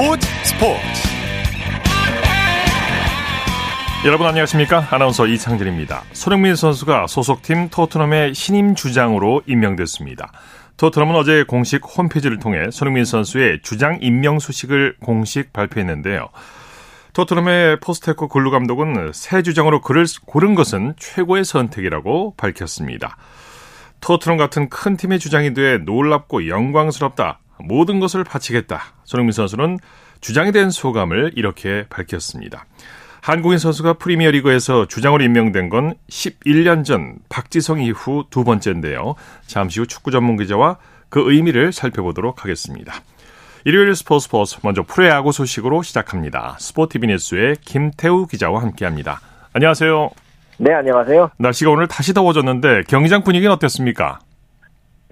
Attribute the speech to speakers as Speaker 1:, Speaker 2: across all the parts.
Speaker 1: 스포츠 스포츠. 여러분 안녕하십니까? 아나운서 이창진입니다. 손흥민 선수가 소속팀 토트넘의 신임 주장으로 임명됐습니다. 토트넘은 어제 공식 홈페이지를 통해 손흥민 선수의 주장 임명 소식을 공식 발표했는데요. 토트넘의 포스테코 골루 감독은 새 주장으로 그를 고른 것은 최고의 선택이라고 밝혔습니다. 토트넘 같은 큰 팀의 주장이 돼 놀랍고 영광스럽다. 모든 것을 바치겠다. 손흥민 선수는 주장이 된 소감을 이렇게 밝혔습니다. 한국인 선수가 프리미어리그에서 주장으로 임명된 건 11년 전 박지성 이후 두 번째인데요. 잠시 후 축구 전문 기자와 그 의미를 살펴보도록 하겠습니다. 일요일 스포츠 스포츠 먼저 프로야구 소식으로 시작합니다. 스포티비 뉴스의 김태우 기자와 함께합니다. 안녕하세요.
Speaker 2: 네, 안녕하세요.
Speaker 1: 날씨가 오늘 다시 더워졌는데 경기장 분위기는 어땠습니까?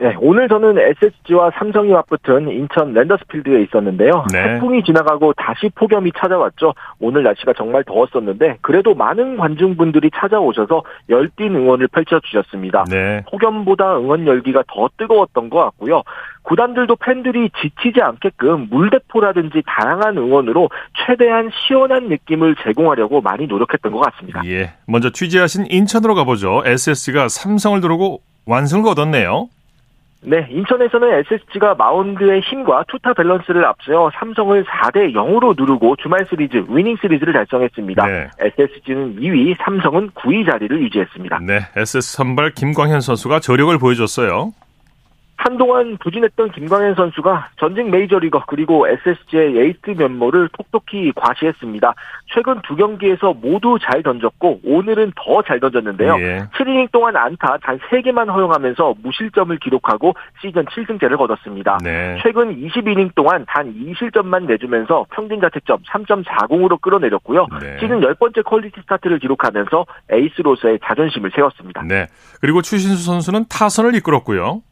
Speaker 2: 네, 오늘 저는 SSG와 삼성이 맞붙은 인천 랜더스필드에 있었는데요.
Speaker 1: 네.
Speaker 2: 태풍이 지나가고 다시 폭염이 찾아왔죠. 오늘 날씨가 정말 더웠었는데 그래도 많은 관중분들이 찾아오셔서 열띤 응원을 펼쳐주셨습니다.
Speaker 1: 네.
Speaker 2: 폭염보다 응원 열기가 더 뜨거웠던 것 같고요. 구단들도 팬들이 지치지 않게끔 물대포라든지 다양한 응원으로 최대한 시원한 느낌을 제공하려고 많이 노력했던 것 같습니다.
Speaker 1: 예. 먼저 취재하신 인천으로 가보죠. SSG가 삼성을 누르고 완승을 거뒀네요.
Speaker 2: 네, 인천에서는 SSG가 마운드의 힘과 투타 밸런스를 앞세워 삼성을 4대 0으로 누르고 주말 시리즈 위닝 시리즈를 달성했습니다.
Speaker 1: 네.
Speaker 2: SSG는 2위, 삼성은 9위 자리를 유지했습니다.
Speaker 1: 네. SSG 선발 김광현 선수가 저력을 보여줬어요.
Speaker 2: 한동안 부진했던 김광현 선수가 전직 메이저리거 그리고 SSG의 에이스 면모를 톡톡히 과시했습니다. 최근 두 경기에서 모두 잘 던졌고 오늘은 더 잘 던졌는데요.
Speaker 1: 예.
Speaker 2: 7이닝 동안 안타 단 3개만 허용하면서 무실점을 기록하고 시즌 7승째를 거뒀습니다.
Speaker 1: 네.
Speaker 2: 최근 22이닝 동안 단 2실점만 내주면서 평균 자책점 3.40으로 끌어내렸고요.
Speaker 1: 네.
Speaker 2: 시즌 10번째 퀄리티 스타트를 기록하면서 에이스로서의 자존심을 세웠습니다.
Speaker 1: 네. 그리고 추신수 선수는 타선을 이끌었고요.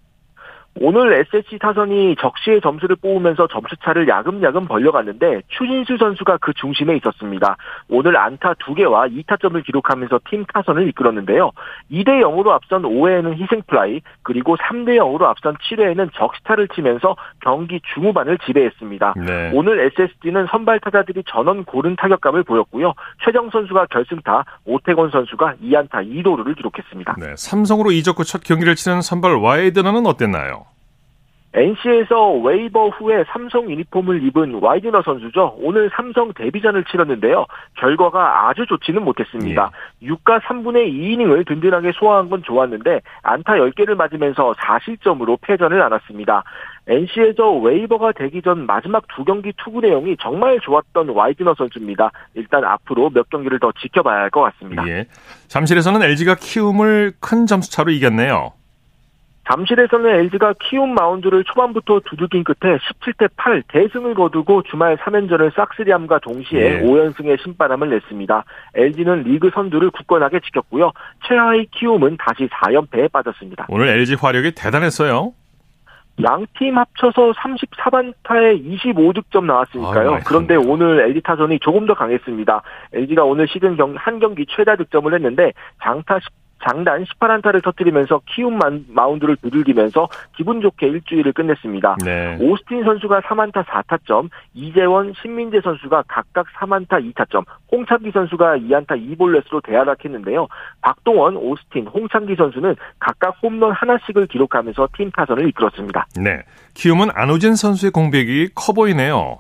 Speaker 2: 오늘 SSG 타선이 적시의 점수를 뽑으면서 점수차를 야금야금 벌려갔는데 추진수 선수가 그 중심에 있었습니다. 오늘 안타 2개와 2타점을 기록하면서 팀 타선을 이끌었는데요. 2대 0으로 앞선 5회에는 희생플라이 그리고 3대 0으로 앞선 7회에는 적시타를 치면서 경기 중후반을 지배했습니다.
Speaker 1: 네.
Speaker 2: 오늘 SSG는 선발 타자들이 전원 고른 타격감을 보였고요. 최정 선수가 결승타, 오태곤 선수가 2안타 2도루를 기록했습니다.
Speaker 1: 네. 삼성으로 이적 후 첫 경기를 치른 선발 와이드너는 어땠나요?
Speaker 2: NC에서 웨이버 후에 삼성 유니폼을 입은 와이드너 선수죠. 오늘 삼성 데뷔전을 치렀는데요. 결과가 아주 좋지는 못했습니다. 6과 3분의 2이닝을 든든하게 소화한 건 좋았는데 안타 10개를 맞으면서 4실점으로 패전을 안았습니다. NC에서 웨이버가 되기 전 마지막 두 경기 투구 내용이 정말 좋았던 와이드너 선수입니다. 일단 앞으로 몇 경기를 더 지켜봐야 할 것 같습니다.
Speaker 1: 예. 잠실에서는 LG가 키움을 큰 점수 차로 이겼네요.
Speaker 2: 잠실에서는 LG가 키움 마운드를 초반부터 두들긴 끝에 17대 8 대승을 거두고 주말 3연전을 싹스리암과 동시에
Speaker 1: 예.
Speaker 2: 5연승의 신바람을 냈습니다. LG는 리그 선두를 굳건하게 지켰고요. 최하위 키움은 다시 4연패에 빠졌습니다.
Speaker 1: 오늘 LG 화력이 대단했어요.
Speaker 2: 양팀 합쳐서 34반타에 25득점 나왔으니까요.
Speaker 1: 아이고,
Speaker 2: 그런데 오늘 LG 타선이 조금 더 강했습니다. LG가 오늘 시즌 경, 한 경기 최다 득점을 했는데 장타 10 장단 18안타를 터뜨리면서 키움 만- 마운드를 두들기면서 기분 좋게 일주일을 끝냈습니다.
Speaker 1: 네.
Speaker 2: 오스틴 선수가 3안타 4타점, 이재원, 신민재 선수가 각각 3안타 2타점, 홍창기 선수가 2안타 2볼넷으로 대활약했는데요. 박동원, 오스틴, 홍창기 선수는 각각 홈런 하나씩을 기록하면서 팀 타선을 이끌었습니다.
Speaker 1: 네. 키움은 안우진 선수의 공백이 커 보이네요.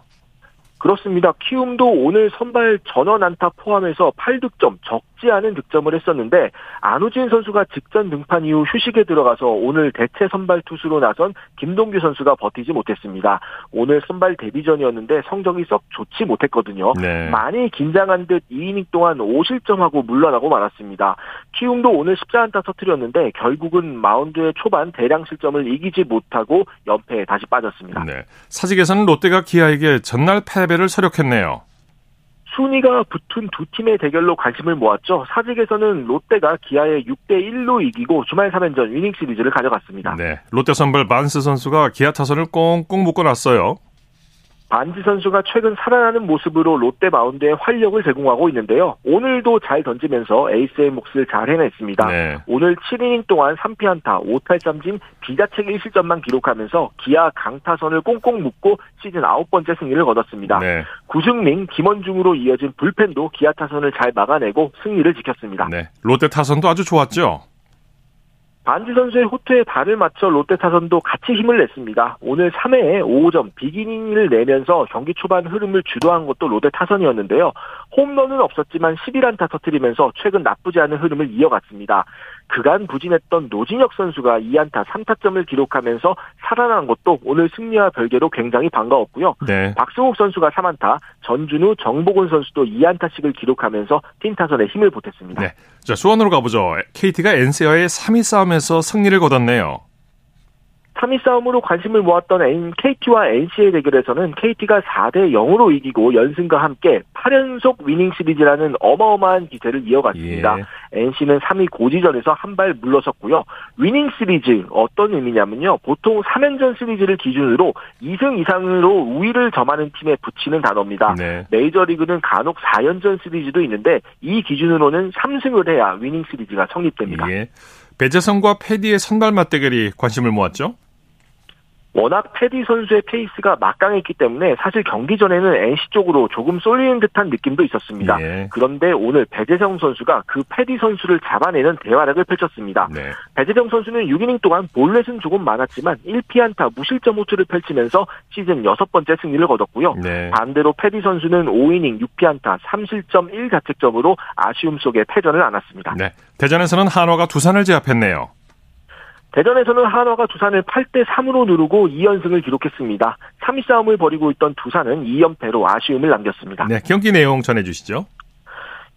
Speaker 2: 그렇습니다. 키움도 오늘 선발 전원 안타 포함해서 8득점, 적지 않은 득점을 했었는데 안우진 선수가 직전 등판 이후 휴식에 들어가서 오늘 대체 선발 투수로 나선 김동규 선수가 버티지 못했습니다. 오늘 선발 데뷔전이었는데 성적이 썩 좋지 못했거든요.
Speaker 1: 네.
Speaker 2: 많이 긴장한 듯 2이닝 동안 5실점하고 물러나고 말았습니다. 키움도 오늘 14안타 터뜨렸는데 결국은 마운드의 초반 대량 실점을 이기지 못하고 연패에 다시 빠졌습니다.
Speaker 1: 네. 사직에서는 롯데가 기아에게 전날 패배를 설욕했네요.
Speaker 2: 순위가 붙은 두 팀의 대결로 관심을 모았죠. 사직에서는 롯데가 기아에 6대 1로 이기고 주말 3연전 위닝 시리즈를 가져갔습니다.
Speaker 1: 네. 롯데 선발 반즈 선수가 기아 타선을 꽁꽁 묶어놨어요.
Speaker 2: 반즈 선수가 최근 살아나는 모습으로 롯데 마운드에 활력을 제공하고 있는데요. 오늘도 잘 던지면서 에이스의 몫을 잘 해냈습니다. 네. 오늘 7이닝 동안 3피안타, 5탈삼진, 비자책 1실점만 기록하면서 기아 강타선을 꽁꽁 묶고 시즌 9번째 승리를 거뒀습니다. 네. 구승민, 김원중으로 이어진 불펜도 기아 타선을 잘 막아내고 승리를 지켰습니다. 네.
Speaker 1: 롯데 타선도 아주 좋았죠?
Speaker 2: 반지 선수의 호투에 발을 맞춰 롯데 타선도 같이 힘을 냈습니다. 오늘 3회에 5점 비기닝을 내면서 경기 초반 흐름을 주도한 것도 롯데 타선이었는데요. 홈런은 없었지만 11안타 터트리면서 최근 나쁘지 않은 흐름을 이어갔습니다. 그간 부진했던 노진혁 선수가 2안타 3타점을 기록하면서 살아난 것도 오늘 승리와 별개로 굉장히 반가웠고요. 네. 박승욱 선수가 3안타, 전준우, 정복은 선수도 2안타씩을 기록하면서 팀 타선에 힘을 보탰습니다. 네.
Speaker 1: 자, 수원으로 가보죠. KT가 NC와의 3위 싸움에서 승리를 거뒀네요.
Speaker 2: 3위 싸움으로 관심을 모았던 KT와 NC의 대결에서는 KT가 4대 0으로 이기고 연승과 함께 8연속 위닝 시리즈라는 어마어마한 기세를 이어갔습니다. 예. NC는 3위 고지전에서 한 발 물러섰고요. 위닝 시리즈 어떤 의미냐면요. 보통 3연전 시리즈를 기준으로 2승 이상으로 우위를 점하는 팀에 붙이는 단어입니다. 네. 메이저리그는 간혹 4연전 시리즈도 있는데 이 기준으로는 3승을 해야 위닝 시리즈가 성립됩니다. 예.
Speaker 1: 배제성과 페디의 선발 맞대결이 관심을 모았죠?
Speaker 2: 워낙 페디 선수의 페이스가 막강했기 때문에 사실 경기 전에는 NC 쪽으로 조금 쏠리는 듯한 느낌도 있었습니다. 예. 그런데 오늘 배제성 선수가 그 페디 선수를 잡아내는 대활약을 펼쳤습니다. 네. 배제성 선수는 6이닝 동안 볼넷은 조금 많았지만 1피안타 무실점 호투를 펼치면서 시즌 6번째 승리를 거뒀고요. 네. 반대로 페디 선수는 5이닝 6피안타 3실점 1자책점으로 아쉬움 속에 패전을 안았습니다. 네.
Speaker 1: 대전에서는 한화가 두산을 제압했네요.
Speaker 2: 대전에서는 한화가 두산을 8대 3으로 누르고 2연승을 기록했습니다. 3위 싸움을 벌이고 있던 두산은 2연패로 아쉬움을 남겼습니다.
Speaker 1: 네, 경기 내용 전해 주시죠.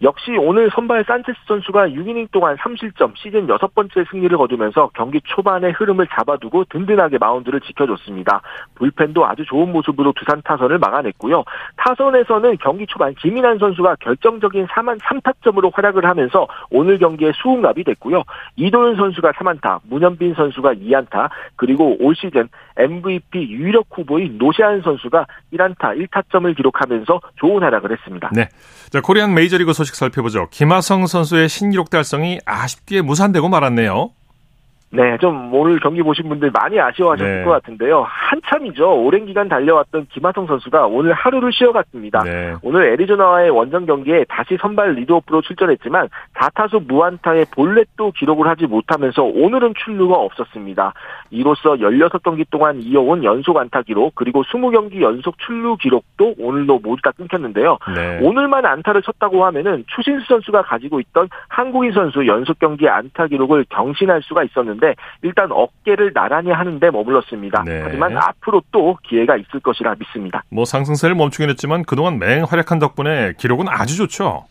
Speaker 2: 역시 오늘 선발 산체스 선수가 6이닝 동안 3실점 시즌 여섯 번째 승리를 거두면서 경기 초반의 흐름을 잡아두고 든든하게 마운드를 지켜줬습니다. 불펜도 아주 좋은 모습으로 두산 타선을 막아냈고요. 타선에서는 경기 초반 김인환 선수가 결정적인 3한 3타점으로 활약을 하면서 오늘 경기에 수훈갑이 됐고요. 이도현 선수가 3안타, 문현빈 선수가 2안타, 그리고 올 시즌 MVP 유력 후보인 노시안 선수가 1안타 1타점을 기록하면서 좋은 활약을 했습니다.
Speaker 1: 네. 자, 코리안 메이저리그 소식 살펴보죠. 김하성 선수의 신기록 달성이 아쉽게 무산되고 말았네요.
Speaker 2: 네, 좀 오늘 경기 보신 분들 많이 아쉬워하셨을 네. 것 같은데요. 한참이죠. 오랜 기간 달려왔던 김하성 선수가 오늘 하루를 쉬어갔습니다. 네. 오늘 애리조나와의 원정 경기에 다시 선발 리드오프로 출전했지만 4타수 무안타의 볼넷도 기록을 하지 못하면서 오늘은 출루가 없었습니다. 이로써 16경기 동안 이어온 연속 안타 기록 그리고 20경기 연속 출루 기록도 오늘도 모두 다 끊겼는데요. 네. 오늘만 안타를 쳤다고 하면은 추신수 선수가 가지고 있던 한국인 선수 연속 경기 안타 기록을 경신할 수가 있었는데 있는데 일단 어깨를 나란히 하는데 머물렀습니다. 네. 하지만 앞으로 또 기회가 있을 것이라 믿습니다.
Speaker 1: 뭐 상승세를 멈추긴 했지만 그동안 맹활약한 덕분에 기록은 아주 좋죠.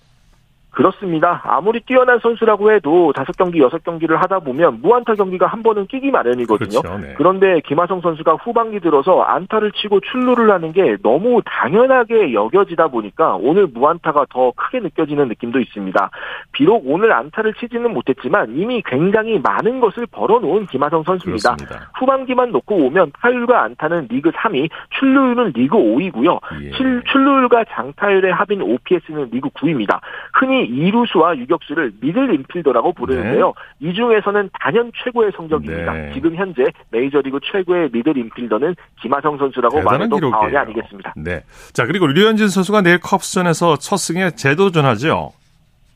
Speaker 2: 그렇습니다. 아무리 뛰어난 선수라고 해도 다섯 경기 여섯 경기를 하다 보면 무안타 경기가 한 번은 끼기 마련이거든요. 그렇죠, 네. 그런데 김하성 선수가 후반기 들어서 안타를 치고 출루를 하는 게 너무 당연하게 여겨지다 보니까 오늘 무안타가 더 크게 느껴지는 느낌도 있습니다. 비록 오늘 안타를 치지는 못했지만 이미 굉장히 많은 것을 벌어놓은 김하성 선수입니다. 그렇습니다. 후반기만 놓고 오면 타율과 안타는 리그 3위, 출루율은 리그 5위고요. 예. 출루율과 장타율의 합인 OPS는 리그 9위입니다. 흔히 이루수와 유격수를 미들 인필더라고 부르는데요. 네. 이 중에서는 단연 최고의 성적입니다. 네. 지금 현재 메이저리그 최고의 미들 인필더는 김하성 선수라고 말해도 과언이 아니겠습니다.
Speaker 1: 네. 자 그리고 류현진 선수가 내일 컵스전에서 첫 승에 재도전하죠.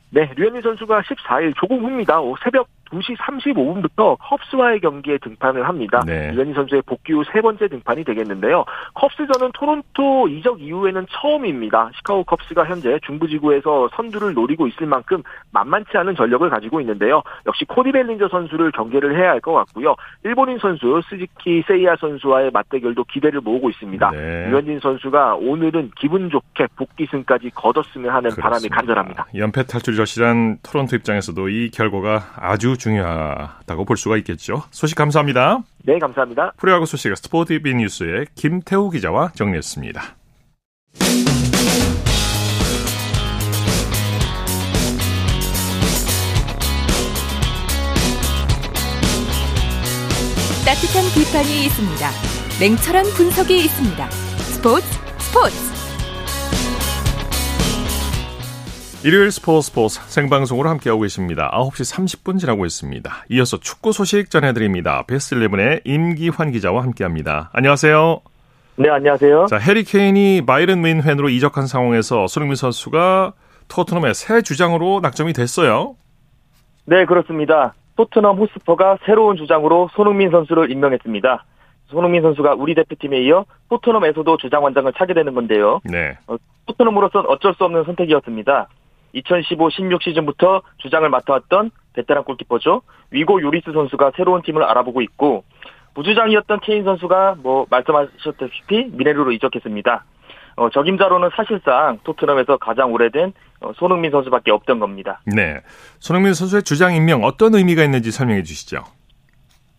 Speaker 2: 네, 류현진 선수가 14일 조금 후입니다. 새벽 2시 35분부터 컵스와의 경기에 등판을 합니다. 네. 류현진 선수의 복귀 후 세 번째 등판이 되겠는데요. 컵스전은 토론토 이적 이후에는 처음입니다. 시카고 컵스가 현재 중부지구에서 선두를 노리고 있을 만큼 만만치 않은 전력을 가지고 있는데요. 역시 코디 벨린저 선수를 경계를 해야 할 것 같고요. 일본인 선수 스즈키 세이야 선수와의 맞대결도 기대를 모으고 있습니다. 네. 류현진 선수가 오늘은 기분 좋게 복귀승까지 거뒀으면 하는 그렇습니다. 바람이 간절합니다.
Speaker 1: 연패 탈출 절실한 토론토 입장에서도 이 결과가 아주 중요하다고 볼 수가 있겠죠. 소식 감사합니다.
Speaker 2: 네, 감사합니다.
Speaker 1: 프로야구 소식 스포티비 뉴스의 김태우 기자와 정리했습니다.
Speaker 3: 따뜻한 비판이 있습니다. 냉철한 분석이 있습니다. 스포츠 스포츠
Speaker 1: 일요일 스포츠 스포츠 생방송으로 함께하고 계십니다. 9시 30분 지나고 있습니다. 이어서 축구 소식 전해드립니다. 베스트 11의 임기환 기자와 함께합니다. 안녕하세요.
Speaker 4: 네, 안녕하세요.
Speaker 1: 자, 해리 케인이 바이런 메인팬으로 이적한 상황에서 손흥민 선수가 토트넘의 새 주장으로 낙점이 됐어요.
Speaker 4: 네, 그렇습니다. 토트넘 호스퍼가 새로운 주장으로 손흥민 선수를 임명했습니다. 손흥민 선수가 우리 대표팀에 이어 토트넘에서도 주장 완장을 차게 되는 건데요.
Speaker 1: 네.
Speaker 4: 어, 토트넘으로선 어쩔 수 없는 선택이었습니다. 2015-16 시즌부터 주장을 맡아왔던 베테랑 골키퍼죠. 위고 요리스 선수가 새로운 팀을 알아보고 있고 부주장이었던 케인 선수가 뭐 말씀하셨다시피 미네르로 이적했습니다. 어, 적임자로는 사실상 토트넘에서 가장 오래된 어, 손흥민 선수밖에 없던 겁니다.
Speaker 1: 네. 손흥민 선수의 주장 임명 어떤 의미가 있는지 설명해 주시죠.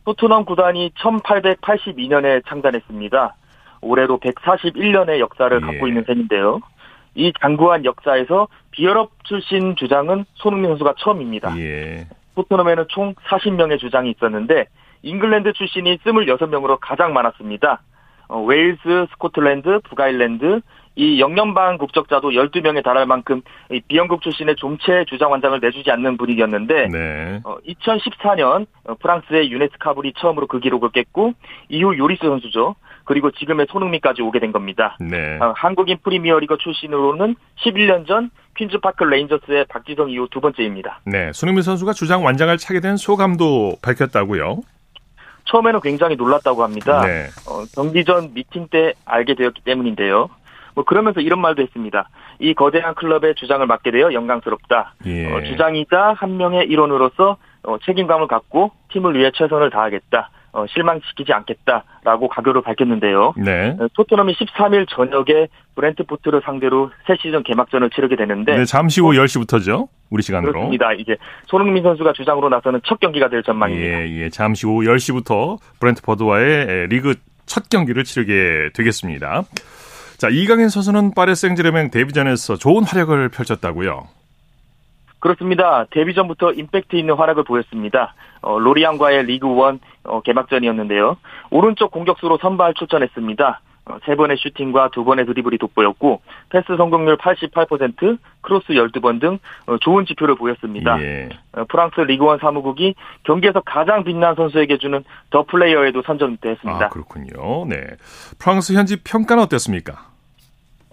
Speaker 4: 토트넘 구단이 1882년에 창단했습니다. 올해로 141년의 역사를
Speaker 1: 예.
Speaker 4: 갖고 있는 셈인데요. 이 장구한 역사에서 비유럽 출신 주장은 손흥민 선수가 처음입니다.
Speaker 1: 예.
Speaker 4: 토트넘에는 총 40명의 주장이 있었는데 잉글랜드 출신이 26명으로 가장 많았습니다. 어, 웨일스, 스코틀랜드, 북아일랜드, 이 영연방 국적자도 12명에 달할 만큼 이 비영국 출신의 좀체 주장 완장을 내주지 않는 분위기였는데
Speaker 1: 네.
Speaker 4: 어, 2014년 어, 프랑스의 유네스 카불이 처음으로 그 기록을 깼고 이후 요리스 선수죠. 그리고 지금의 손흥민까지 오게 된 겁니다.
Speaker 1: 네.
Speaker 4: 어, 한국인 프리미어리그 출신으로는 11년 전 퀸즈파크 레인저스의 박지성 이후 두 번째입니다.
Speaker 1: 네. 손흥민 선수가 주장 완장을 차게 된 소감도 밝혔다고요.
Speaker 4: 처음에는 굉장히 놀랐다고 합니다.
Speaker 1: 네.
Speaker 4: 어, 경기 전 미팅 때 알게 되었기 때문인데요. 뭐 그러면서 이런 말도 했습니다. 이 거대한 클럽의 주장을 맡게 되어 영광스럽다.
Speaker 1: 예.
Speaker 4: 어, 주장이자 한 명의 일원으로서 어, 책임감을 갖고 팀을 위해 최선을 다하겠다. 어, 실망시키지 않겠다라고 가교를 밝혔는데요.
Speaker 1: 네.
Speaker 4: 어, 토트넘이 13일 저녁에 브렌트포트를 상대로 새 시즌 개막전을 치르게 되는데
Speaker 1: 네, 잠시 후 10시부터죠. 우리 시간으로.
Speaker 4: 그렇습니다. 이제 손흥민 선수가 주장으로 나서는 첫 경기가 될 전망입니다.
Speaker 1: 예, 예. 잠시 후 10시부터 브렌트퍼드와의 에, 리그 첫 경기를 치르게 되겠습니다. 자, 이강인 선수는 파리 생제르맹 데뷔전에서 좋은 활약을 펼쳤다고요.
Speaker 4: 그렇습니다. 데뷔 전부터 임팩트 있는 활약을 보였습니다. 어, 로리안과의 리그 원 어, 개막전이었는데요. 오른쪽 공격수로 선발 출전했습니다. 어, 세 번의 슈팅과 두 번의 드리블이 돋보였고 패스 성공률 88%, 크로스 12번 등 어, 좋은 지표를 보였습니다.
Speaker 1: 예.
Speaker 4: 어, 프랑스 리그원 사무국이 경기에서 가장 빛난 선수에게 주는 더 플레이어에도 선정됐습니다.
Speaker 1: 아, 그렇군요. 네. 프랑스 현지 평가는 어땠습니까?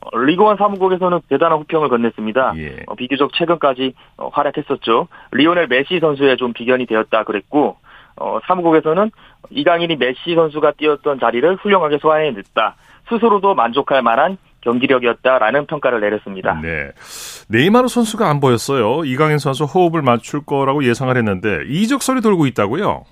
Speaker 4: 어, 리그원 사무국에서는 대단한 호평을 건넸습니다.
Speaker 1: 예.
Speaker 4: 어, 비교적 최근까지 어, 활약했었죠. 리오넬 메시 선수의 좀 비견이 되었다 그랬고 어, 사무국에서는 이강인이 메시 선수가 뛰었던 자리를 훌륭하게 소화해냈다. 스스로도 만족할 만한 경기력이었다라는 평가를 내렸습니다.
Speaker 1: 네. 네이마르 선수가 안 보였어요. 이강인 선수 호흡을 맞출 거라고 예상을 했는데 이적설이 돌고 있다고요?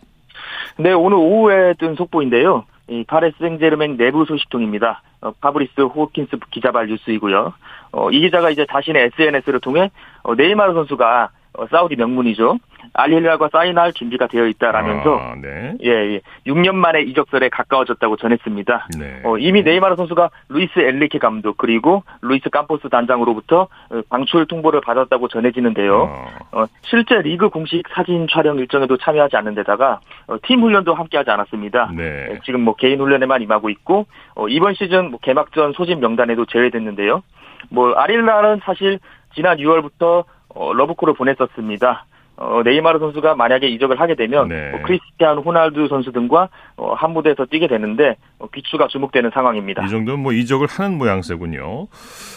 Speaker 4: 네, 오늘 오후에 뜬 속보인데요. 이 파리 생제르맹 내부 소식통입니다. 어, 파브리스 호킨스 기자 발 뉴스이고요. 어, 이 기자가 이제 자신의 SNS를 통해 어, 네이마르 선수가 어, 사우디 명문이죠. 알힐랄과 사인할 준비가 되어 있다라면서
Speaker 1: 아, 네.
Speaker 4: 예, 예, 6년 만에 이적설에 가까워졌다고 전했습니다.
Speaker 1: 네.
Speaker 4: 어, 이미 네이마르 선수가 루이스 엔리케 감독 그리고 루이스 캄포스 단장으로부터 어, 방출 통보를 받았다고 전해지는데요.
Speaker 1: 어,
Speaker 4: 어, 실제 리그 공식 사진 촬영 일정에도 참여하지 않는 데다가 어, 팀 훈련도 함께하지 않았습니다.
Speaker 1: 네.
Speaker 4: 어, 지금 뭐 개인 훈련에만 임하고 있고 어, 이번 시즌 뭐 개막전 소집 명단에도 제외됐는데요. 뭐 알힐랄은 사실 지난 6월부터 어, 러브콜을 보냈었습니다. 어, 네이마르 선수가 만약에 이적을 하게 되면
Speaker 1: 네.
Speaker 4: 뭐 크리스티아노 호날두 선수 등과 어, 한 무대에서 뛰게 되는데 어, 귀추가 주목되는 상황입니다.
Speaker 1: 이 정도면 뭐 이적을 하는 모양새군요.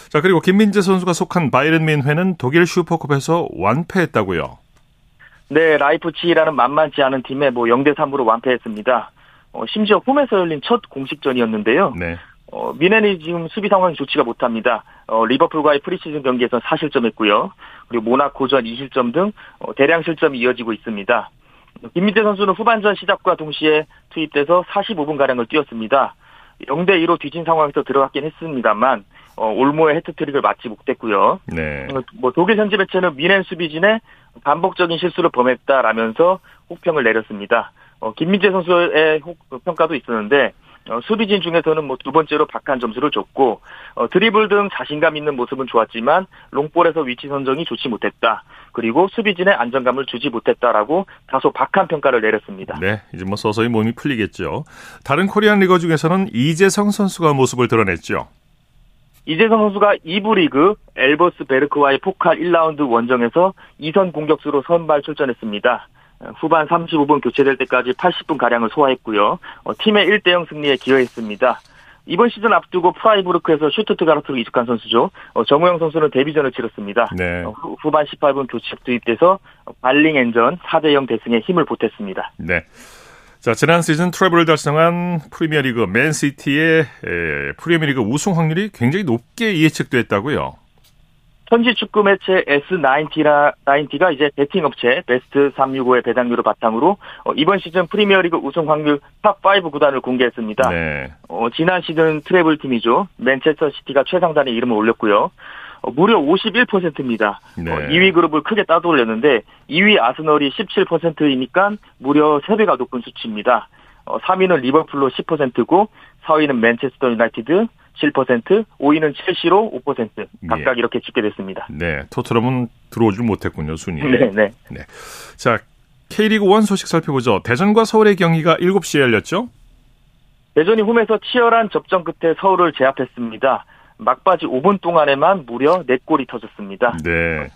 Speaker 1: 자, 그리고 김민재 선수가 속한 바이에른 뮌헨은 독일 슈퍼컵에서 완패했다고요.
Speaker 4: 네, 라이프치히라는 만만치 않은 팀에 뭐 0대 3으로 완패했습니다. 어, 심지어 홈에서 열린 첫 공식전이었는데요.
Speaker 1: 네.
Speaker 4: 어, 미넨이 지금 수비 상황이 좋지가 못합니다. 어, 리버풀과의 프리시즌 경기에서 4실점했고요. 그리고 모나코전 2실점 등 어, 대량 실점이 이어지고 있습니다. 김민재 선수는 후반전 시작과 동시에 투입돼서 45분가량을 뛰었습니다. 0대2로 뒤진 상황에서 들어갔긴 했습니다만 어, 올모의 헤트트릭을 맞지 못했고요.
Speaker 1: 네.
Speaker 4: 어, 뭐 독일 현지 매체는 미넨 수비진의 반복적인 실수를 범했다라면서 혹평을 내렸습니다. 어, 김민재 선수의 혹, 평가도 있었는데 어, 수비진 중에서는 뭐 두 번째로 박한 점수를 줬고 어, 드리블 등 자신감 있는 모습은 좋았지만 롱볼에서 위치 선정이 좋지 못했다. 그리고 수비진의 안정감을 주지 못했다라고 다소 박한 평가를 내렸습니다.
Speaker 1: 네, 이제 뭐 서서히 몸이 풀리겠죠. 다른 코리안 리거 중에서는 이재성 선수가 모습을 드러냈죠.
Speaker 4: 이재성 선수가 2부 리그 엘버스 베르크와의 포칼 1라운드 원정에서 2선 공격수로 선발 출전했습니다. 후반 35분 교체될 때까지 80분 가량을 소화했고요. 어, 팀의 1대 0 승리에 기여했습니다. 이번 시즌 앞두고 프라이부르크에서 슈투트가르트로 이적한 선수죠. 어, 정우영 선수는 데뷔전을 치렀습니다.
Speaker 1: 네.
Speaker 4: 어, 후, 후반 18분 교체 투입돼서 발링엔전 4대 0 대승에 힘을 보탰습니다.
Speaker 1: 네. 자, 지난 시즌 트래블을 달성한 프리미어리그 맨시티의 에, 프리미어리그 우승 확률이 굉장히 높게 예측됐다고요.
Speaker 4: 현지 축구 매체 S90라, 90가 이제 베팅 업체 베스트 365의 배당률을 바탕으로 어, 이번 시즌 프리미어리그 우승 확률 탑5 구단을 공개했습니다.
Speaker 1: 네.
Speaker 4: 어, 지난 시즌 트래블 팀이죠. 맨체스터 시티가 최상단에 이름을 올렸고요. 어, 무려 51%입니다.
Speaker 1: 네.
Speaker 4: 어, 2위 그룹을 크게 따돌렸는데 2위 아스널이 17%이니까 무려 3배가 높은 수치입니다. 어, 3위는 리버풀로 10%고 4위는 맨체스터 유나이티드 7%, 5위는 첼시로 5% 각각
Speaker 1: 예.
Speaker 4: 이렇게 집계 됐습니다.
Speaker 1: 네. 토트넘은 들어오질 못했군요, 순위에.
Speaker 4: 네, 네.
Speaker 1: 자, K리그 1 소식 살펴보죠. 대전과 서울의 경기가 7시에 열렸죠?
Speaker 4: 대전이 홈에서 치열한 접전 끝에 서울을 제압했습니다. 막바지 5분 동안에만 무려 4골이 터졌습니다.
Speaker 1: 네.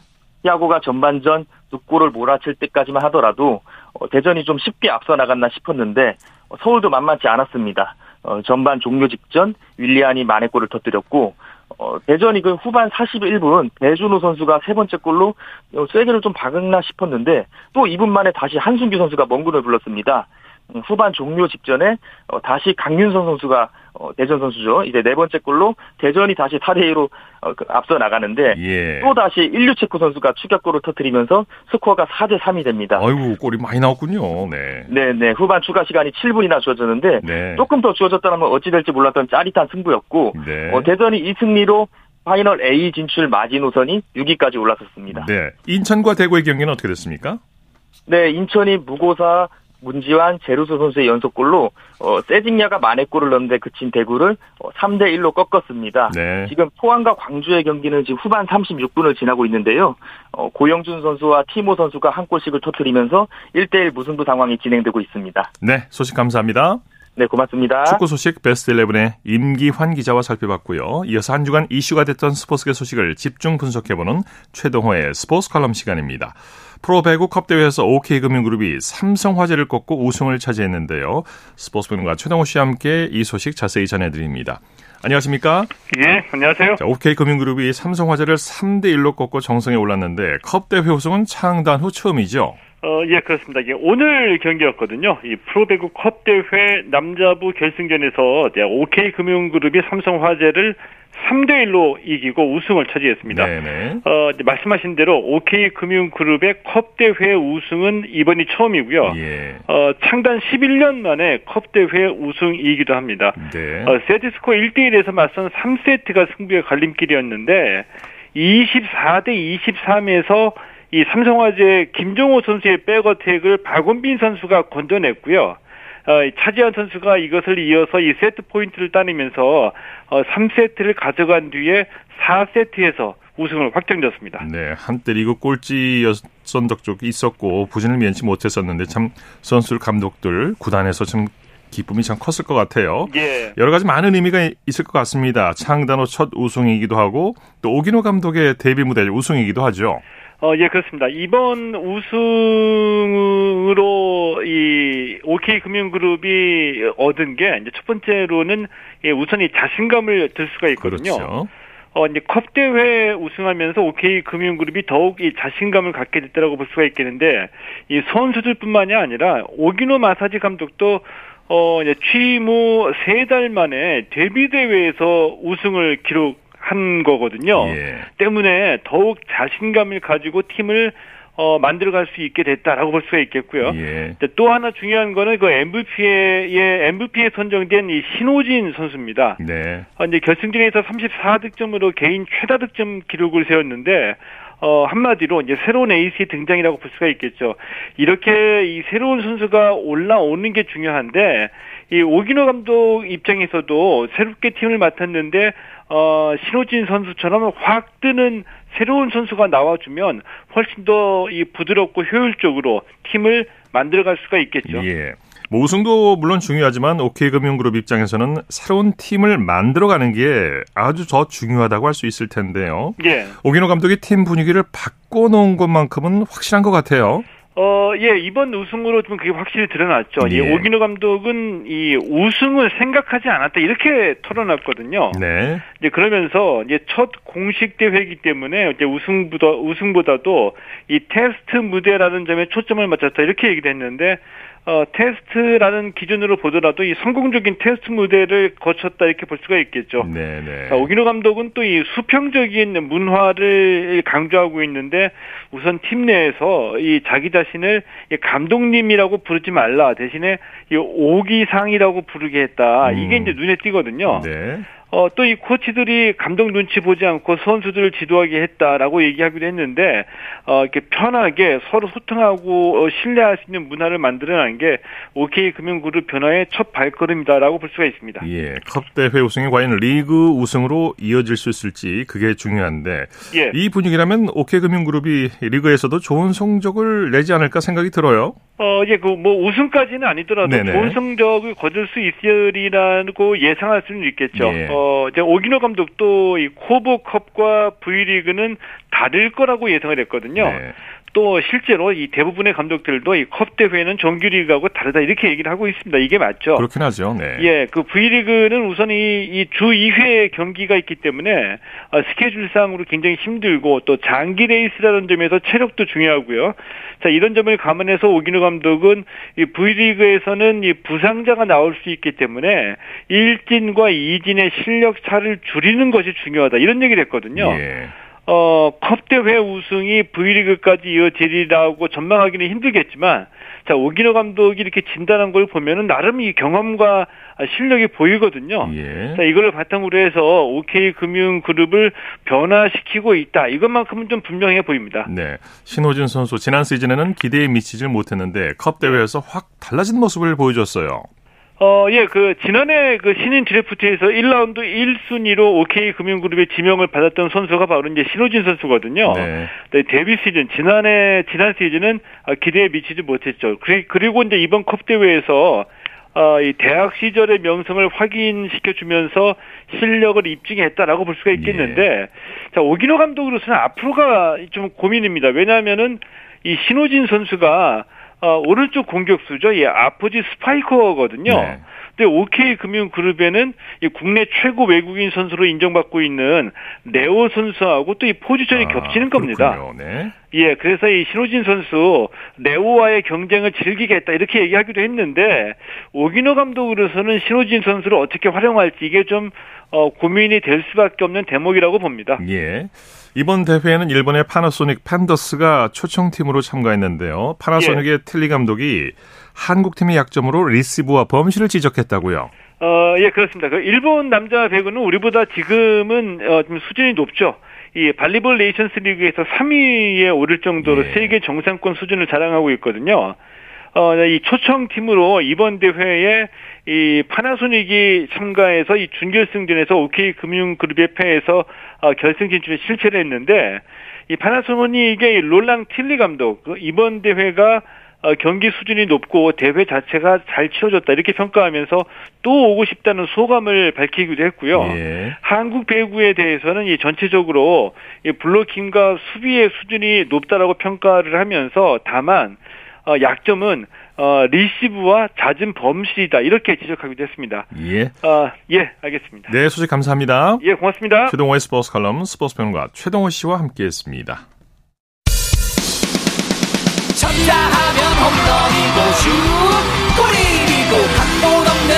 Speaker 4: 티아고가 전반전 두 골을 몰아칠 때까지만 하더라도 어, 대전이 좀 쉽게 앞서 나갔나 싶었는데 어, 서울도 만만치 않았습니다. 어, 전반 종료 직전 윌리안이 만회골을 터뜨렸고 어, 대전이 그 후반 41분 배준호 선수가 세 번째 골로 어, 쐐기를 좀 박았나 싶었는데 또 2분 만에 다시 한순규 선수가 먼군을 불렀습니다. 음, 후반 종료 직전에 어, 다시 강윤선 선수가 어, 대전 선수죠. 이제 네 번째 골로 대전이 다시 4대 2로 어, 그 앞서 나가는데
Speaker 1: 예.
Speaker 4: 또 다시 일류 체코 선수가 추격골을 터뜨리면서 스코어가 4대 3이 됩니다.
Speaker 1: 아이고, 골이 많이 나왔군요. 네.
Speaker 4: 네, 네. 후반 추가 시간이 7분이나 주어졌는데
Speaker 1: 네.
Speaker 4: 조금 더 주어졌다면 어찌 될지 몰랐던 짜릿한 승부였고
Speaker 1: 네.
Speaker 4: 어, 대전이 이 승리로 파이널 A 진출 마지노선인 6위까지 올라섰습니다.
Speaker 1: 네. 인천과 대구의 경기는 어떻게 됐습니까?
Speaker 4: 네, 인천이 무고사 문지환, 제루소 선수의 연속골로 어, 세징야가 만회골을 넣는데 그친 대구를 어, 3대 1로 꺾었습니다.
Speaker 1: 네.
Speaker 4: 지금 포항과 광주의 경기는 지금 후반 36분을 지나고 있는데요. 어, 고영준 선수와 티모 선수가 한 골씩을 터뜨리면서 1대 1 무승부 상황이 진행되고 있습니다.
Speaker 1: 네. 소식 감사합니다.
Speaker 4: 네, 고맙습니다.
Speaker 1: 축구 소식 베스트 11의 임기환 기자와 살펴봤고요. 이어서 한 주간 이슈가 됐던 스포츠계 소식을 집중 분석해보는 최동호의 스포츠 칼럼 시간입니다. 프로 배구 컵 대회에서 OK금융그룹이 삼성화재를 꺾고 우승을 차지했는데요. 스포츠 평론가 최동호 씨와 함께 이 소식 자세히 전해드립니다. 안녕하십니까?
Speaker 3: 예, 안녕하세요.
Speaker 1: 자, OK금융그룹이 삼성화재를 3대 1로 꺾고 정성에 올랐는데 컵 대회 우승은 창단 후 처음이죠.
Speaker 3: 어, 예, 그렇습니다. 이게 오늘 경기였거든요. 이 프로배구 컵대회 남자부 결승전에서 OK금융그룹이 삼성화재를 3대1로 이기고 우승을 차지했습니다.
Speaker 1: 네네.
Speaker 3: 어, 이제 말씀하신 대로 OK금융그룹의 컵대회 우승은 이번이 처음이고요.
Speaker 1: 예.
Speaker 3: 어, 창단 11년 만에 컵대회 우승이기도 합니다.
Speaker 1: 네.
Speaker 3: 어, 세트스코어 1대1에서 맞선 3세트가 승부의 갈림길이었는데 24대 23에서 이 삼성화재 김종호 선수의 백어택을 박원빈 선수가 건져냈고요. 어, 이 차지한 선수가 이것을 이어서 이 세트 포인트를 따내면서 어, 3세트를 가져간 뒤에 4세트에서 우승을 확정졌습니다.
Speaker 1: 네, 한때 리그 꼴찌였던 적도 있었고 부진을 면치 못했었는데 참 선수 감독들 구단에서 좀 기쁨이 참 컸을 것 같아요.
Speaker 3: 예.
Speaker 1: 여러 가지 많은 의미가 있을 것 같습니다. 창단 후첫 우승이기도 하고 또 오기노 감독의 데뷔 무대 우승이기도 하죠.
Speaker 3: 어, 예, 그렇습니다. 이번 우승으로 이 OK 금융그룹이 얻은 게 이제 첫 번째로는 예, 우선 이 자신감을 들 수가 있거든요.
Speaker 1: 그렇죠.
Speaker 3: 어, 이제 컵 대회 우승하면서 OK 금융그룹이 더욱 이 자신감을 갖게 됐다라고 볼 수가 있겠는데 이 선수들뿐만이 아니라 오기노 마사지 감독도 어, 이제 취임 후 세 달 만에 데뷔 대회에서 우승을 기록 한 거거든요.
Speaker 1: 예.
Speaker 3: 때문에 더욱 자신감을 가지고 팀을 어, 만들어갈 수 있게 됐다라고 볼 수가 있겠고요.
Speaker 1: 예.
Speaker 3: 또 하나 중요한 거는 그 MVP에 MVP에 선정된 이 신호진 선수입니다.
Speaker 1: 네.
Speaker 3: 어, 이제 결승전에서 34득점으로 개인 최다 득점 기록을 세웠는데 어, 한마디로 이제 새로운 에이스의 등장이라고 볼 수가 있겠죠. 이렇게 이 새로운 선수가 올라오는 게 중요한데 이 오기노 감독 입장에서도 새롭게 팀을 맡았는데 어, 신호진 선수처럼 확 뜨는 새로운 선수가 나와주면 훨씬 더 이 부드럽고 효율적으로 팀을 만들어갈 수가 있겠죠.
Speaker 1: 예. 뭐 우승도 물론 중요하지만 OK금융그룹 입장에서는 새로운 팀을 만들어가는 게 아주 더 중요하다고 할 수 있을 텐데요.
Speaker 3: 예.
Speaker 1: 오기노 감독이 팀 분위기를 바꿔놓은 것만큼은 확실한 것 같아요.
Speaker 3: 어, 예, 이번 우승으로 좀 그게 확실히 드러났죠.
Speaker 1: 예.
Speaker 3: 예. 오기노 감독은 이 우승을 생각하지 않았다 이렇게 털어놨거든요.
Speaker 1: 네.
Speaker 3: 이제 그러면서 이제 첫 공식 대회이기 때문에 이제 우승보다 우승보다도 이 테스트 무대라는 점에 초점을 맞췄다 이렇게 얘기를 했는데 어, 테스트라는 기준으로 보더라도 이 성공적인 테스트 무대를 거쳤다 이렇게 볼 수가 있겠죠.
Speaker 1: 네네.
Speaker 3: 자, 오기노 감독은 또 이 수평적인 문화를 강조하고 있는데 우선 팀 내에서 이 자기 자신을 이 감독님이라고 부르지 말라 대신에 이 오기상이라고 부르게 했다. 이게
Speaker 1: 음.
Speaker 3: 이제 눈에 띄거든요.
Speaker 1: 네.
Speaker 3: 어, 또 이 코치들이 감독 눈치 보지 않고 선수들을 지도하게 했다라고 얘기하기도 했는데, 어, 이렇게 편하게 서로 소통하고 어, 신뢰할 수 있는 문화를 만들어낸 게 OK 금융그룹 변화의 첫 발걸음이다라고 볼 수가 있습니다.
Speaker 1: 예. 컵 대회 우승이 과연 리그 우승으로 이어질 수 있을지 그게 중요한데
Speaker 3: 예.
Speaker 1: 이 분위기라면 OK금융그룹이 리그에서도 좋은 성적을 내지 않을까 생각이 들어요.
Speaker 3: 어, 이제 그뭐 우승까지는 아니더라도
Speaker 1: 네네.
Speaker 3: 좋은 성적을 거둘 수 있으리라고 예상할 수는 있겠죠.
Speaker 1: 예.
Speaker 3: 어, 이제 오기노 감독도 이 코보컵과 V리그는 다를 거라고 예상을 했거든요.
Speaker 1: 네.
Speaker 3: 또 실제로 이 대부분의 감독들도 이 컵 대회는 정규리그하고 다르다 이렇게 얘기를 하고 있습니다. 이게 맞죠?
Speaker 1: 그렇긴 하죠. 네.
Speaker 3: 예, 그 V리그는 우선 이, 이주 2회 경기가 있기 때문에 어, 스케줄상으로 굉장히 힘들고 또 장기 레이스라는 점에서 체력도 중요하고요. 자, 이런 점을 감안해서 오기노 감독은 이 V리그에서는 이 부상자가 나올 수 있기 때문에 1진과 2진의 실력 차를 줄이는 것이 중요하다. 이런 얘기를 했거든요.
Speaker 1: 예.
Speaker 3: 어, 컵 대회 우승이 V리그까지 이어지리라고 전망하기는 힘들겠지만, 자, 오기노 감독이 이렇게 진단한 걸 보면은 나름 이 경험과 실력이 보이거든요.
Speaker 1: 예.
Speaker 3: 자, 이걸 바탕으로 해서 OK 금융그룹을 변화시키고 있다. 이것만큼은 좀 분명해 보입니다.
Speaker 1: 네. 신호진 선수 지난 시즌에는 기대에 미치질 못했는데 컵 대회에서 확 달라진 모습을 보여줬어요.
Speaker 3: 어, 예, 그, 지난해 그 신인 드래프트에서 1라운드 1순위로 OK 금융그룹의 지명을 받았던 선수가 바로 이제 신호진 선수거든요.
Speaker 1: 네.
Speaker 3: 네, 데뷔 시즌, 지난해, 지난 시즌은 아, 기대에 미치지 못했죠. 그리- 그리고 이제 이번 컵 대회에서 어, 이 대학 시절의 명성을 확인시켜주면서 실력을 입증했다라고 볼 수가 있겠는데, 자, 오기노 감독으로서는 앞으로가 좀 고민입니다. 왜냐하면은 이 신호진 선수가 어, 오른쪽 공격수죠. 이 아포지 스파이커거든요.
Speaker 1: 네.
Speaker 3: 근데 OK 금융그룹에는 이 국내 최고 외국인 선수로 인정받고 있는 네오 선수하고 또 이 포지션이
Speaker 1: 아,
Speaker 3: 겹치는 겁니다.
Speaker 1: 네.
Speaker 3: 예, 그래서 이 신호진 선수 네오와의 경쟁을 즐기겠다 이렇게 얘기하기도 했는데 오기노 감독으로서는 신호진 선수를 어떻게 활용할지 이게 좀 어, 고민이 될 수밖에 없는 대목이라고 봅니다.
Speaker 1: 예. 이번 대회에는 일본의 파나소닉 팬더스가 초청팀으로 참가했는데요. 파나소닉의 틸리 감독이 한국팀의 약점으로 리시브와 범실을 지적했다고요.
Speaker 3: 어, 예, 그렇습니다. 그 일본 남자 배구는 우리보다 지금은 어, 좀 수준이 높죠. 이 발리볼 네이션스 리그에서 3위에 오를 정도로
Speaker 1: 예.
Speaker 3: 세계 정상권 수준을 자랑하고 있거든요. 어, 이 초청팀으로 이번 대회에 이 파나소닉이 참가해서 이 준결승전에서 OK 금융그룹에 패해서 어, 결승 진출에 실체를 했는데 이 파나소닉의 이 롤랑 틸리 감독 그 이번 대회가 어, 경기 수준이 높고 대회 자체가 잘 치러졌다 이렇게 평가하면서 또 오고 싶다는 소감을 밝히기도 했고요.
Speaker 1: 예.
Speaker 3: 한국 배구에 대해서는 이 전체적으로 이 블로킹과 수비의 수준이 높다라고 평가를 하면서 다만 어, 약점은 어, 리시브와 잦은 범실이다 이렇게 지적하기도 했습니다.
Speaker 1: 예.
Speaker 3: 아, 예, 알겠습니다.
Speaker 1: 네, 소식 감사합니다.
Speaker 3: 예, 고맙습니다.
Speaker 1: 최동호의 스포츠 칼럼 스포츠 평론가 최동호 씨와 함께했습니다.
Speaker 5: 쳤다 하면 홈런이고 슛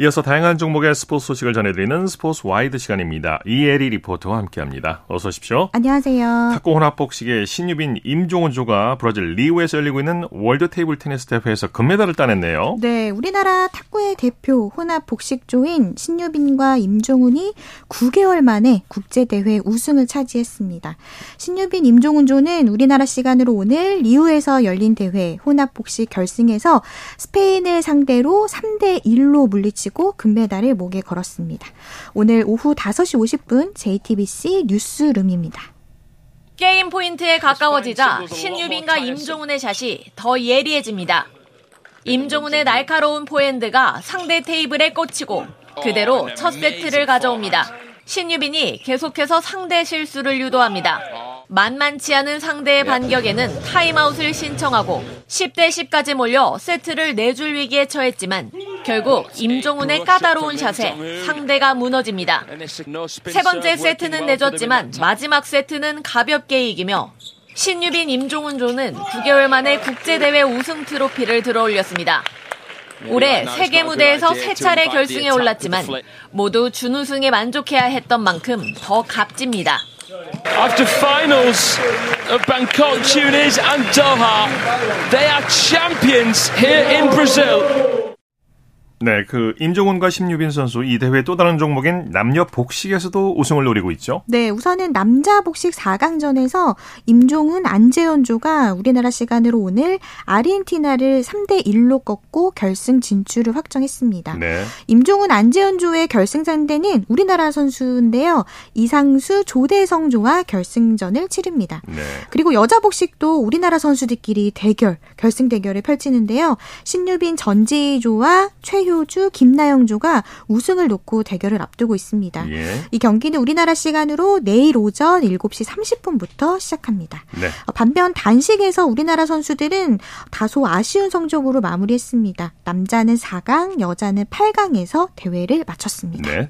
Speaker 1: 이어서 다양한 종목의 스포츠 소식을 전해드리는 스포츠 와이드 시간입니다. 이혜리 리포터와 함께합니다. 어서 오십시오.
Speaker 6: 안녕하세요.
Speaker 1: 탁구 혼합복식의 신유빈 임종훈 조가 브라질 리우에서 열리고 있는 월드 테이블 테니스 대회에서 금메달을 따냈네요.
Speaker 6: 네, 우리나라 탁구의 대표 혼합 복식조인 신유빈과 임종훈이 9개월 만에 국제대회 우승을 차지했습니다. 신유빈, 임종훈 조는 우리나라 시간으로 오늘 리우에서 열린 대회 혼합 복식 결승에서 스페인을 상대로 3대 1로 물리치고 금메달을 목에 걸었습니다. 오늘 오후 5시 50분 JTBC 뉴스룸입니다.
Speaker 7: 게임 포인트에 가까워지자 신유빈과 임종훈의 샷이 더 예리해집니다. 임종훈의 날카로운 포핸드가 상대 테이블에 꽂히고 그대로 첫 세트를 가져옵니다. 신유빈이 계속해서 상대 실수를 유도합니다. 만만치 않은 상대의 반격에는 타임아웃을 신청하고 10대 10까지 몰려 세트를 내줄 위기에 처했지만 결국 임종훈의 까다로운 샷에 상대가 무너집니다. 세 번째 세트는 내줬지만 마지막 세트는 가볍게 이기며 신유빈 임종훈 조는 9개월 만에 국제대회 우승 트로피를 들어올렸습니다. 올해 세계 무대에서 세 차례 결승에 올랐지만 모두 준우승에 만족해야 했던 만큼 더 값집니다.
Speaker 8: After finals of Bangkok, Tunis and Doha, they are champions here in Brazil.
Speaker 1: 네, 그 임종훈과 심유빈 선수 이 대회 또 다른 종목인 남녀 복식에서도 우승을 노리고 있죠.
Speaker 6: 네, 우선은 남자 복식 4강전에서 임종훈, 안재현조가 우리나라 시간으로 오늘 아르헨티나를 3대 1로 꺾고 결승 진출을 확정했습니다.
Speaker 1: 네.
Speaker 6: 임종훈, 안재현조의 결승 상대는 우리나라 선수인데요. 이상수, 조대성조와 결승전을 치릅니다.
Speaker 1: 네.
Speaker 6: 그리고 여자 복식도 우리나라 선수들끼리 대결, 결승 대결을 펼치는데요. 신유빈, 전지조와 최효 최효주, 김나영조가 우승을 놓고 대결을 앞두고 있습니다.
Speaker 1: 예.
Speaker 6: 이 경기는 우리나라 시간으로 내일 오전 7시 30분부터 시작합니다.
Speaker 1: 네.
Speaker 6: 반면 단식에서 우리나라 선수들은 다소 아쉬운 성적으로 마무리했습니다. 남자는 4강, 여자는 8강에서 대회를 마쳤습니다.
Speaker 1: 네.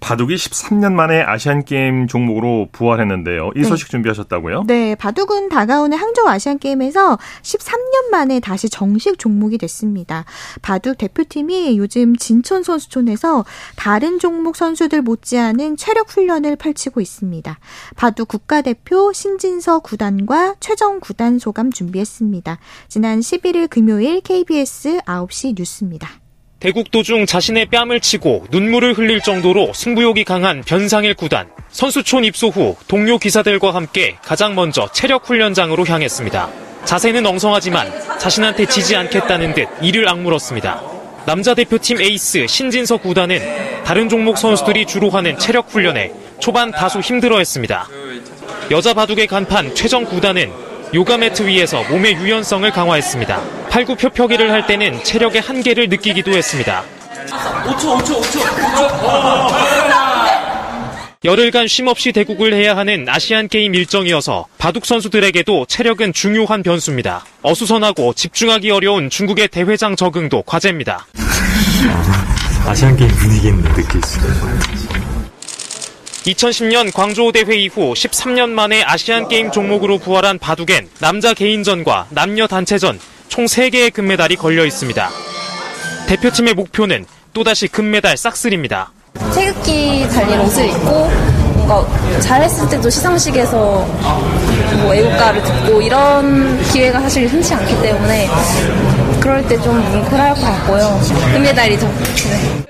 Speaker 1: 바둑이 13년 만에 아시안 게임 종목으로 부활했는데요. 이
Speaker 6: 네.
Speaker 1: 소식 준비하셨다고요?
Speaker 6: 네, 바둑은 다가오는 항저우 아시안 게임에서 13년 만에 다시 정식 종목이 됐습니다. 바둑 대표팀이 요즘 진천 선수촌에서 다른 종목 선수들 못지않은 체력 훈련을 펼치고 있습니다. 바둑 국가대표 신진서 구단과 최정 구단 소감 준비했습니다. 지난 11일 금요일 KBS 9시 뉴스입니다.
Speaker 9: 대국 도 중 자신의 뺨을 치고 눈물을 흘릴 정도로 승부욕이 강한 변상일 구단. 선수촌 입소 후 동료 기사들과 함께 가장 먼저 체력 훈련장으로 향했습니다. 자세는 엉성하지만 자신한테 지지 않겠다는 듯 이를 악물었습니다. 남자 대표팀 에이스 신진서 구단은 다른 종목 선수들이 주로 하는 체력 훈련에 초반 다소 힘들어했습니다. 여자 바둑의 간판 최정 구단은 요가 매트 위에서 몸의 유연성을 강화했습니다. 팔굽혀펴기를 할 때는 체력의 한계를 느끼기도 했습니다.
Speaker 5: 5초 5초 5초
Speaker 9: 열흘간 쉼없이 대국을 해야 하는 아시안 게임 일정이어서 바둑 선수들에게도 체력은 중요한 변수입니다. 어수선하고 집중하기 어려운 중국의 대회장 적응도 과제입니다.
Speaker 10: 아시안 게임 분위기는 느낄 수 있어요.
Speaker 9: 2010년 광저우 대회 이후 13년 만에 아시안 게임 종목으로 부활한 바둑엔 남자 개인전과 남녀 단체전 총 3개의 금메달이 걸려 있습니다. 대표팀의 목표는 또다시 금메달 싹쓸입니다.
Speaker 11: 태극기 달린 옷을 입고 뭔가 잘했을 때도 시상식에서 뭐 애국가를 듣고 이런 기회가 사실 흔치 않기 때문에 그럴 때 좀 뭉클할 것 같고요. 금메달이죠. 네.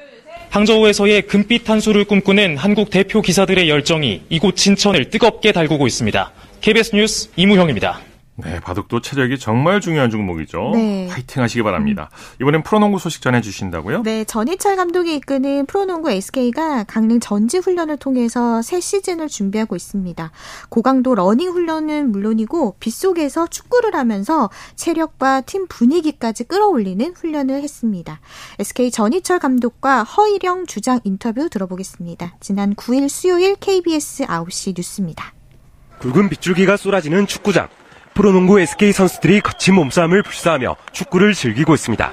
Speaker 9: 항저우에서의 금빛 한수를 꿈꾸는 한국 대표 기사들의 열정이 이곳 진천을 뜨겁게 달구고 있습니다. KBS 뉴스 이무형입니다.
Speaker 1: 네, 바둑도 체력이 정말 중요한 종목이죠.
Speaker 6: 네.
Speaker 1: 화이팅 하시기 바랍니다. 이번엔 프로농구 소식 전해 주신다고요?
Speaker 6: 네, 전희철 감독이 이끄는 프로농구 SK가 강릉 전지 훈련을 통해서 새 시즌을 준비하고 있습니다. 고강도 러닝 훈련은 물론이고 빗속에서 축구를 하면서 체력과 팀 분위기까지 끌어올리는 훈련을 했습니다. SK 전희철 감독과 허일영 주장 인터뷰 들어보겠습니다. 지난 9일 수요일 KBS 9시 뉴스입니다.
Speaker 12: 굵은 빗줄기가 쏟아지는 축구장. 프로농구 SK 선수들이 거친 몸싸움을 불사하며 축구를 즐기고 있습니다.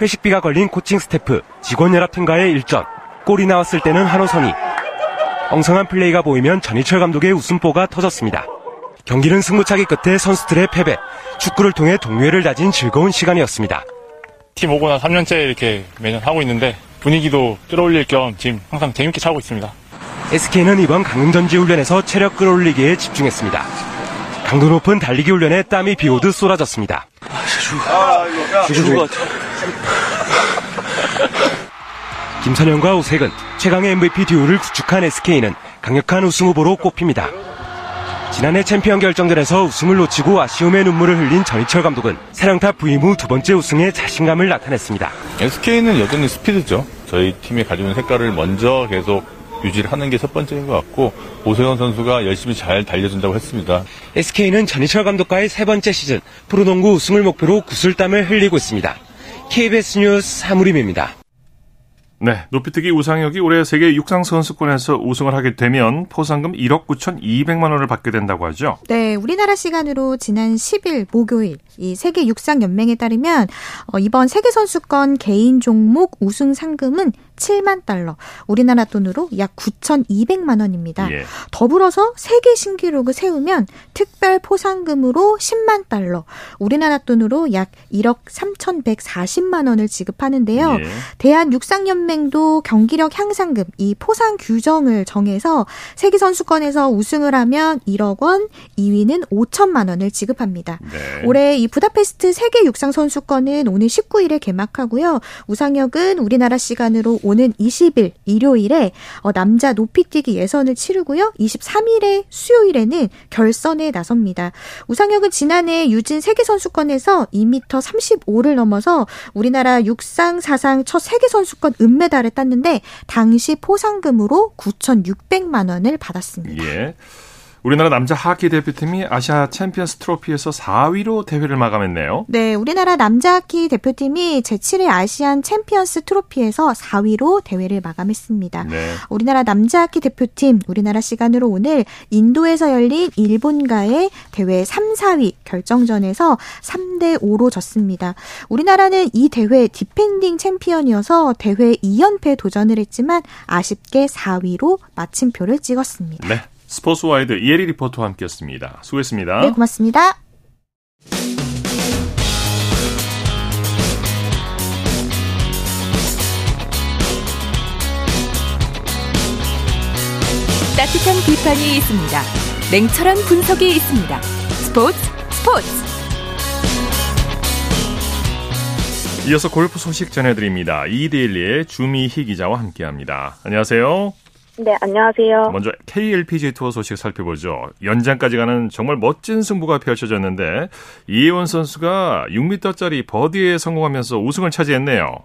Speaker 12: 회식비가 걸린 코칭 스태프, 직원연합팀과의 일전, 골이 나왔을 때는 환호성이, 엉성한 플레이가 보이면 전희철 감독의 웃음보가 터졌습니다. 경기는 승부차기 끝에 선수들의 패배, 축구를 통해 동료를 다진 즐거운 시간이었습니다.
Speaker 13: 팀 오고 나 3년째 이렇게 매년 하고 있는데 분위기도 끌어올릴 겸 지금 항상 재밌게 차고 있습니다.
Speaker 12: SK는 이번 강릉전지 훈련에서 체력 끌어올리기에 집중했습니다. 강도 높은 달리기 훈련에 땀이 비오듯 쏟아졌습니다.
Speaker 14: 죽을 것 같아.
Speaker 12: 김선영과 오색은 최강의 MVP 듀오를 구축한 SK는 강력한 우승 후보로 꼽힙니다. 지난해 챔피언 결정전에서 우승을 놓치고 아쉬움의 눈물을 흘린 전희철 감독은 사령탑 부임 후 두 번째 우승에 자신감을 나타냈습니다.
Speaker 15: SK는 여전히 스피드죠. 저희 팀이 가지고 있는 색깔을 먼저 계속 유지를 하는 게 첫 번째인 것 같고 오세근 선수가 열심히 잘 달려준다고 했습니다.
Speaker 12: SK는 전희철 감독과의 세 번째 시즌 프로농구 우승을 목표로 구슬땀을 흘리고 있습니다. KBS 뉴스 이무형입니다.
Speaker 1: 네, 높이뛰기 우상혁이 올해 세계 육상 선수권에서 우승을 하게 되면 포상금 1억 9,200만 원을 받게 된다고 하죠.
Speaker 6: 네, 우리나라 시간으로 지난 10일 목요일 이 세계 육상 연맹에 따르면 어, 이번 세계 선수권 개인 종목 우승 상금은 7만 달러, 우리나라 돈으로 약 9,200만 원입니다.
Speaker 1: 예.
Speaker 6: 더불어서 세계 신기록을 세우면 특별 포상금으로 10만 달러, 우리나라 돈으로 약 1억 3,140만 원을 지급하는데요.
Speaker 1: 예.
Speaker 6: 대한 육상연맹도 경기력 향상금, 이 포상 규정을 정해서 세계 선수권에서 우승을 하면 1억 원, 2위는 5천만 원을 지급합니다.
Speaker 1: 네.
Speaker 6: 올해 이 부다페스트 세계 육상 선수권은 오늘 19일에 개막하고요. 우상혁은 우리나라 시간으로 오는 20일 일요일에 어, 남자 높이뛰기 예선을 치르고요. 23일에 수요일에는 결선에 나섭니다. 우상혁은 지난해 유진 세계 선수권에서 2m 35를 넘어서 우리나라 육상 사상 첫 세계 선수권 은메달을 땄는데 당시 포상금으로 9,600만 원을 받았습니다.
Speaker 1: 예. 우리나라 남자 하키 대표팀이 아시아 챔피언스 트로피에서 4위로 대회를 마감했네요.
Speaker 6: 네, 우리나라 남자 하키 대표팀이 제7회 아시안 챔피언스 트로피에서 4위로 대회를 마감했습니다.
Speaker 1: 네.
Speaker 6: 우리나라 남자 하키 대표팀 우리나라 시간으로 오늘 인도에서 열린 일본과의 대회 3, 4위 결정전에서 3대 5로 졌습니다. 우리나라는 이 대회 디펜딩 챔피언이어서 대회 2연패 도전을 했지만 아쉽게 4위로 마침표를 찍었습니다.
Speaker 1: 네. 스포츠와이드 이혜리 리포터와 함께했습니다. 수고했습니다.
Speaker 6: 네, 고맙습니다.
Speaker 16: 따뜻한 비판이 있습니다. 냉철한 분석이 있습니다. 스포츠 스포츠
Speaker 1: 이어서 골프 소식 전해드립니다. 이데일리의 주미희 기자와 함께합니다. 안녕하세요.
Speaker 17: 네, 안녕하세요.
Speaker 1: 먼저 KLPGA 투어 소식 살펴보죠. 연장까지 가는 정말 멋진 승부가 펼쳐졌는데 이예원 선수가 6m짜리 버디에 성공하면서 우승을 차지했네요.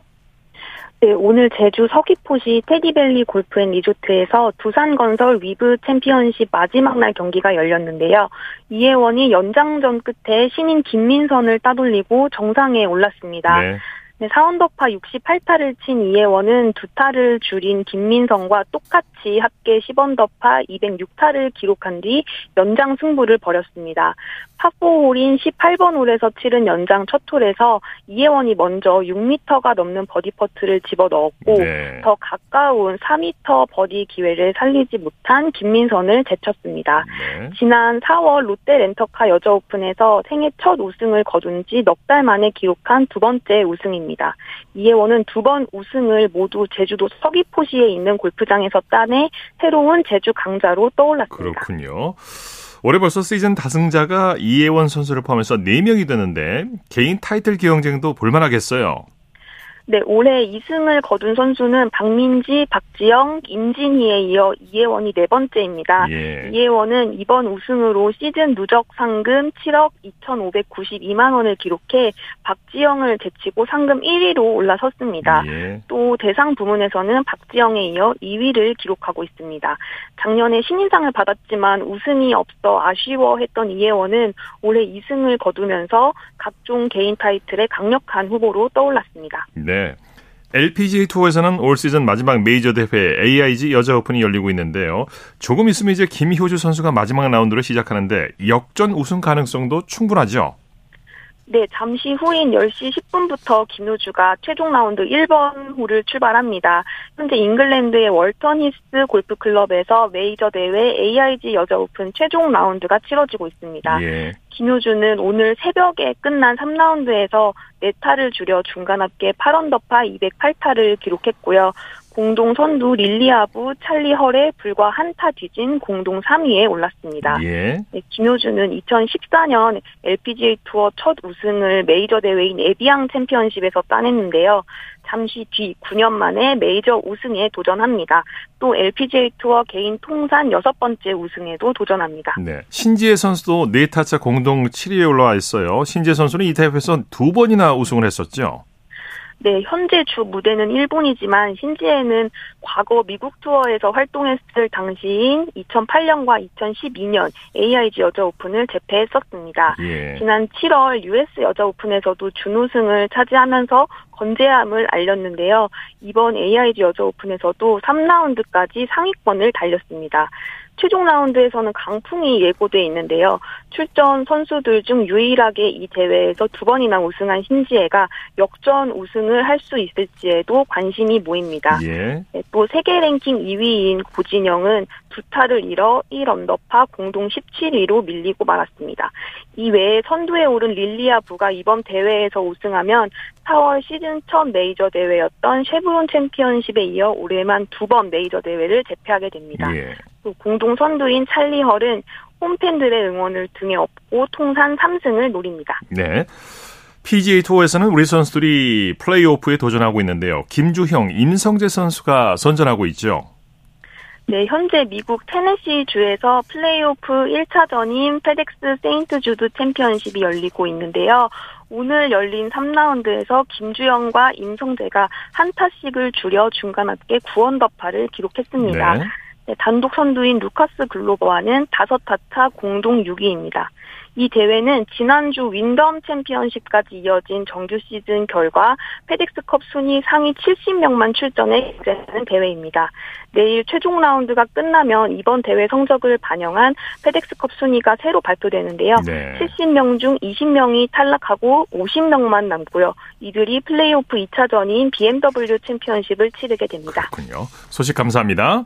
Speaker 17: 네, 오늘 제주 서귀포시 테디밸리 골프앤 리조트에서 두산건설 위브 챔피언십 마지막 날 경기가 열렸는데요. 이예원이 연장전 끝에 신인 김민선을 따돌리고 정상에 올랐습니다.
Speaker 1: 네.
Speaker 17: 네, 4언더파 68타를 친 이예원은 두 타를 줄인 김민선과 똑같이 합계 10언더파 206타를 기록한 뒤 연장 승부를 벌였습니다. 파4홀인 18번 홀에서 치른 연장 첫 홀에서 이예원이 먼저 6m가 넘는 버디 퍼트를 집어넣었고
Speaker 1: 네.
Speaker 17: 더 가까운 4m 버디 기회를 살리지 못한 김민선을 제쳤습니다.
Speaker 1: 네.
Speaker 17: 지난 4월 롯데 렌터카 여자 오픈에서 생애 첫 우승을 거둔 지 넉 달 만에 기록한 두 번째 우승입니다. 이예원은 두 번 우승을 모두 제주도 서귀포시에 있는 골프장에서 따내 새로운 제주 강자로 떠올랐습니다.
Speaker 1: 그렇군요. 올해 벌써 시즌 다승자가 이혜원 선수를 포함해서 4명이 되는데 개인 타이틀 경쟁도 볼만하겠어요.
Speaker 17: 네, 올해 2승을 거둔 선수는 박민지, 박지영, 임진희에 이어 이혜원이 네 번째입니다.
Speaker 1: 예.
Speaker 17: 이혜원은 이번 우승으로 시즌 누적 상금 7억 2,592만 원을 기록해 박지영을 제치고 상금 1위로 올라섰습니다.
Speaker 1: 예.
Speaker 17: 또 대상 부문에서는 박지영에 이어 2위를 기록하고 있습니다. 작년에 신인상을 받았지만 우승이 없어 아쉬워했던 이혜원은 올해 2승을 거두면서 각종 개인 타이틀의 강력한 후보로 떠올랐습니다.
Speaker 1: 네. LPGA 투어에서는 올 시즌 마지막 메이저 대회 AIG 여자 오픈이 열리고 있는데요. 조금 있으면 이제 김효주 선수가 마지막 라운드를 시작하는데 역전 우승 가능성도 충분하죠.
Speaker 17: 네, 잠시 후인 10시 10분부터 김효주가 최종 라운드 1번 홀을 출발합니다. 현재 잉글랜드의 월턴 히스 골프클럽에서 메이저 대회 AIG 여자 오픈 최종 라운드가 치러지고 있습니다.
Speaker 1: 예.
Speaker 17: 김효주는 오늘 새벽에 끝난 3라운드에서 4타를 줄여 중간 합계 8언더파 208타를 기록했고요. 공동 선두 릴리아 부 찰리 헐에 불과 한 타 뒤진 공동 3위에 올랐습니다.
Speaker 1: 예.
Speaker 17: 네, 김효주는 2014년 LPGA 투어 첫 우승을 메이저 대회인 에비앙 챔피언십에서 따냈는데요. 잠시 뒤 9년 만에 메이저 우승에 도전합니다. 또 LPGA 투어 개인 통산 여섯 번째 우승에도 도전합니다.
Speaker 1: 네. 신지혜 선수도 네 타차 공동 7위에 올라와 있어요. 신지혜 선수는 이 대회에서 두 번이나 우승을 했었죠.
Speaker 17: 네, 현재 주 무대는 일본이지만 신지혜는 과거 미국 투어에서 활동했을 당시인 2008년과 2012년 AIG 여자 오픈을 제패했었습니다.
Speaker 1: 예.
Speaker 17: 지난 7월 US 여자 오픈에서도 준우승을 차지하면서 건재함을 알렸는데요. 이번 AIG 여자 오픈에서도 3라운드까지 상위권을 달렸습니다. 최종 라운드에서는 강풍이 예고돼 있는데요. 출전 선수들 중 유일하게 이 대회에서 두 번이나 우승한 신지혜가 역전 우승을 할 수 있을지에도 관심이 모입니다.
Speaker 1: 예.
Speaker 17: 네, 또 세계 랭킹 2위인 고진영은 두 타를 잃어 1언더파 공동 17위로 밀리고 말았습니다. 이 외에 선두에 오른 릴리아 부가 이번 대회에서 우승하면 4월 시즌 첫 메이저 대회였던 쉐브론 챔피언십에 이어 올해만 두 번 메이저 대회를 제패하게 됩니다.
Speaker 1: 예.
Speaker 17: 또 공동 선두인 찰리 헐은 홈팬들의 응원을 등에 업고 통산 3승을 노립니다.
Speaker 1: 네. PGA 투어에서는 우리 선수들이 플레이오프에 도전하고 있는데요. 김주형, 임성재 선수가 선전하고 있죠.
Speaker 17: 네, 현재 미국 테네시 주에서 플레이오프 1차전인 페덱스 세인트 주드 챔피언십이 열리고 있는데요. 오늘 열린 3라운드에서 김주영과 임성재가 한 타씩을 줄여 중간 합계 9언더파를 기록했습니다.
Speaker 1: 네.
Speaker 17: 네, 단독 선두인 루카스 글로버와는 5타차 공동 6위입니다. 이 대회는 지난주 윈덤 챔피언십까지 이어진 정규 시즌 결과 페덱스컵 순위 상위 70명만 출전해 경쟁하는 대회입니다. 내일 최종 라운드가 끝나면 이번 대회 성적을 반영한 페덱스컵 순위가 새로 발표되는데요.
Speaker 1: 네.
Speaker 17: 70명 중 20명이 탈락하고 50명만 남고요. 이들이 플레이오프 2차전인 BMW 챔피언십을 치르게 됩니다.
Speaker 1: 그렇군요. 소식 감사합니다.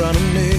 Speaker 5: front of me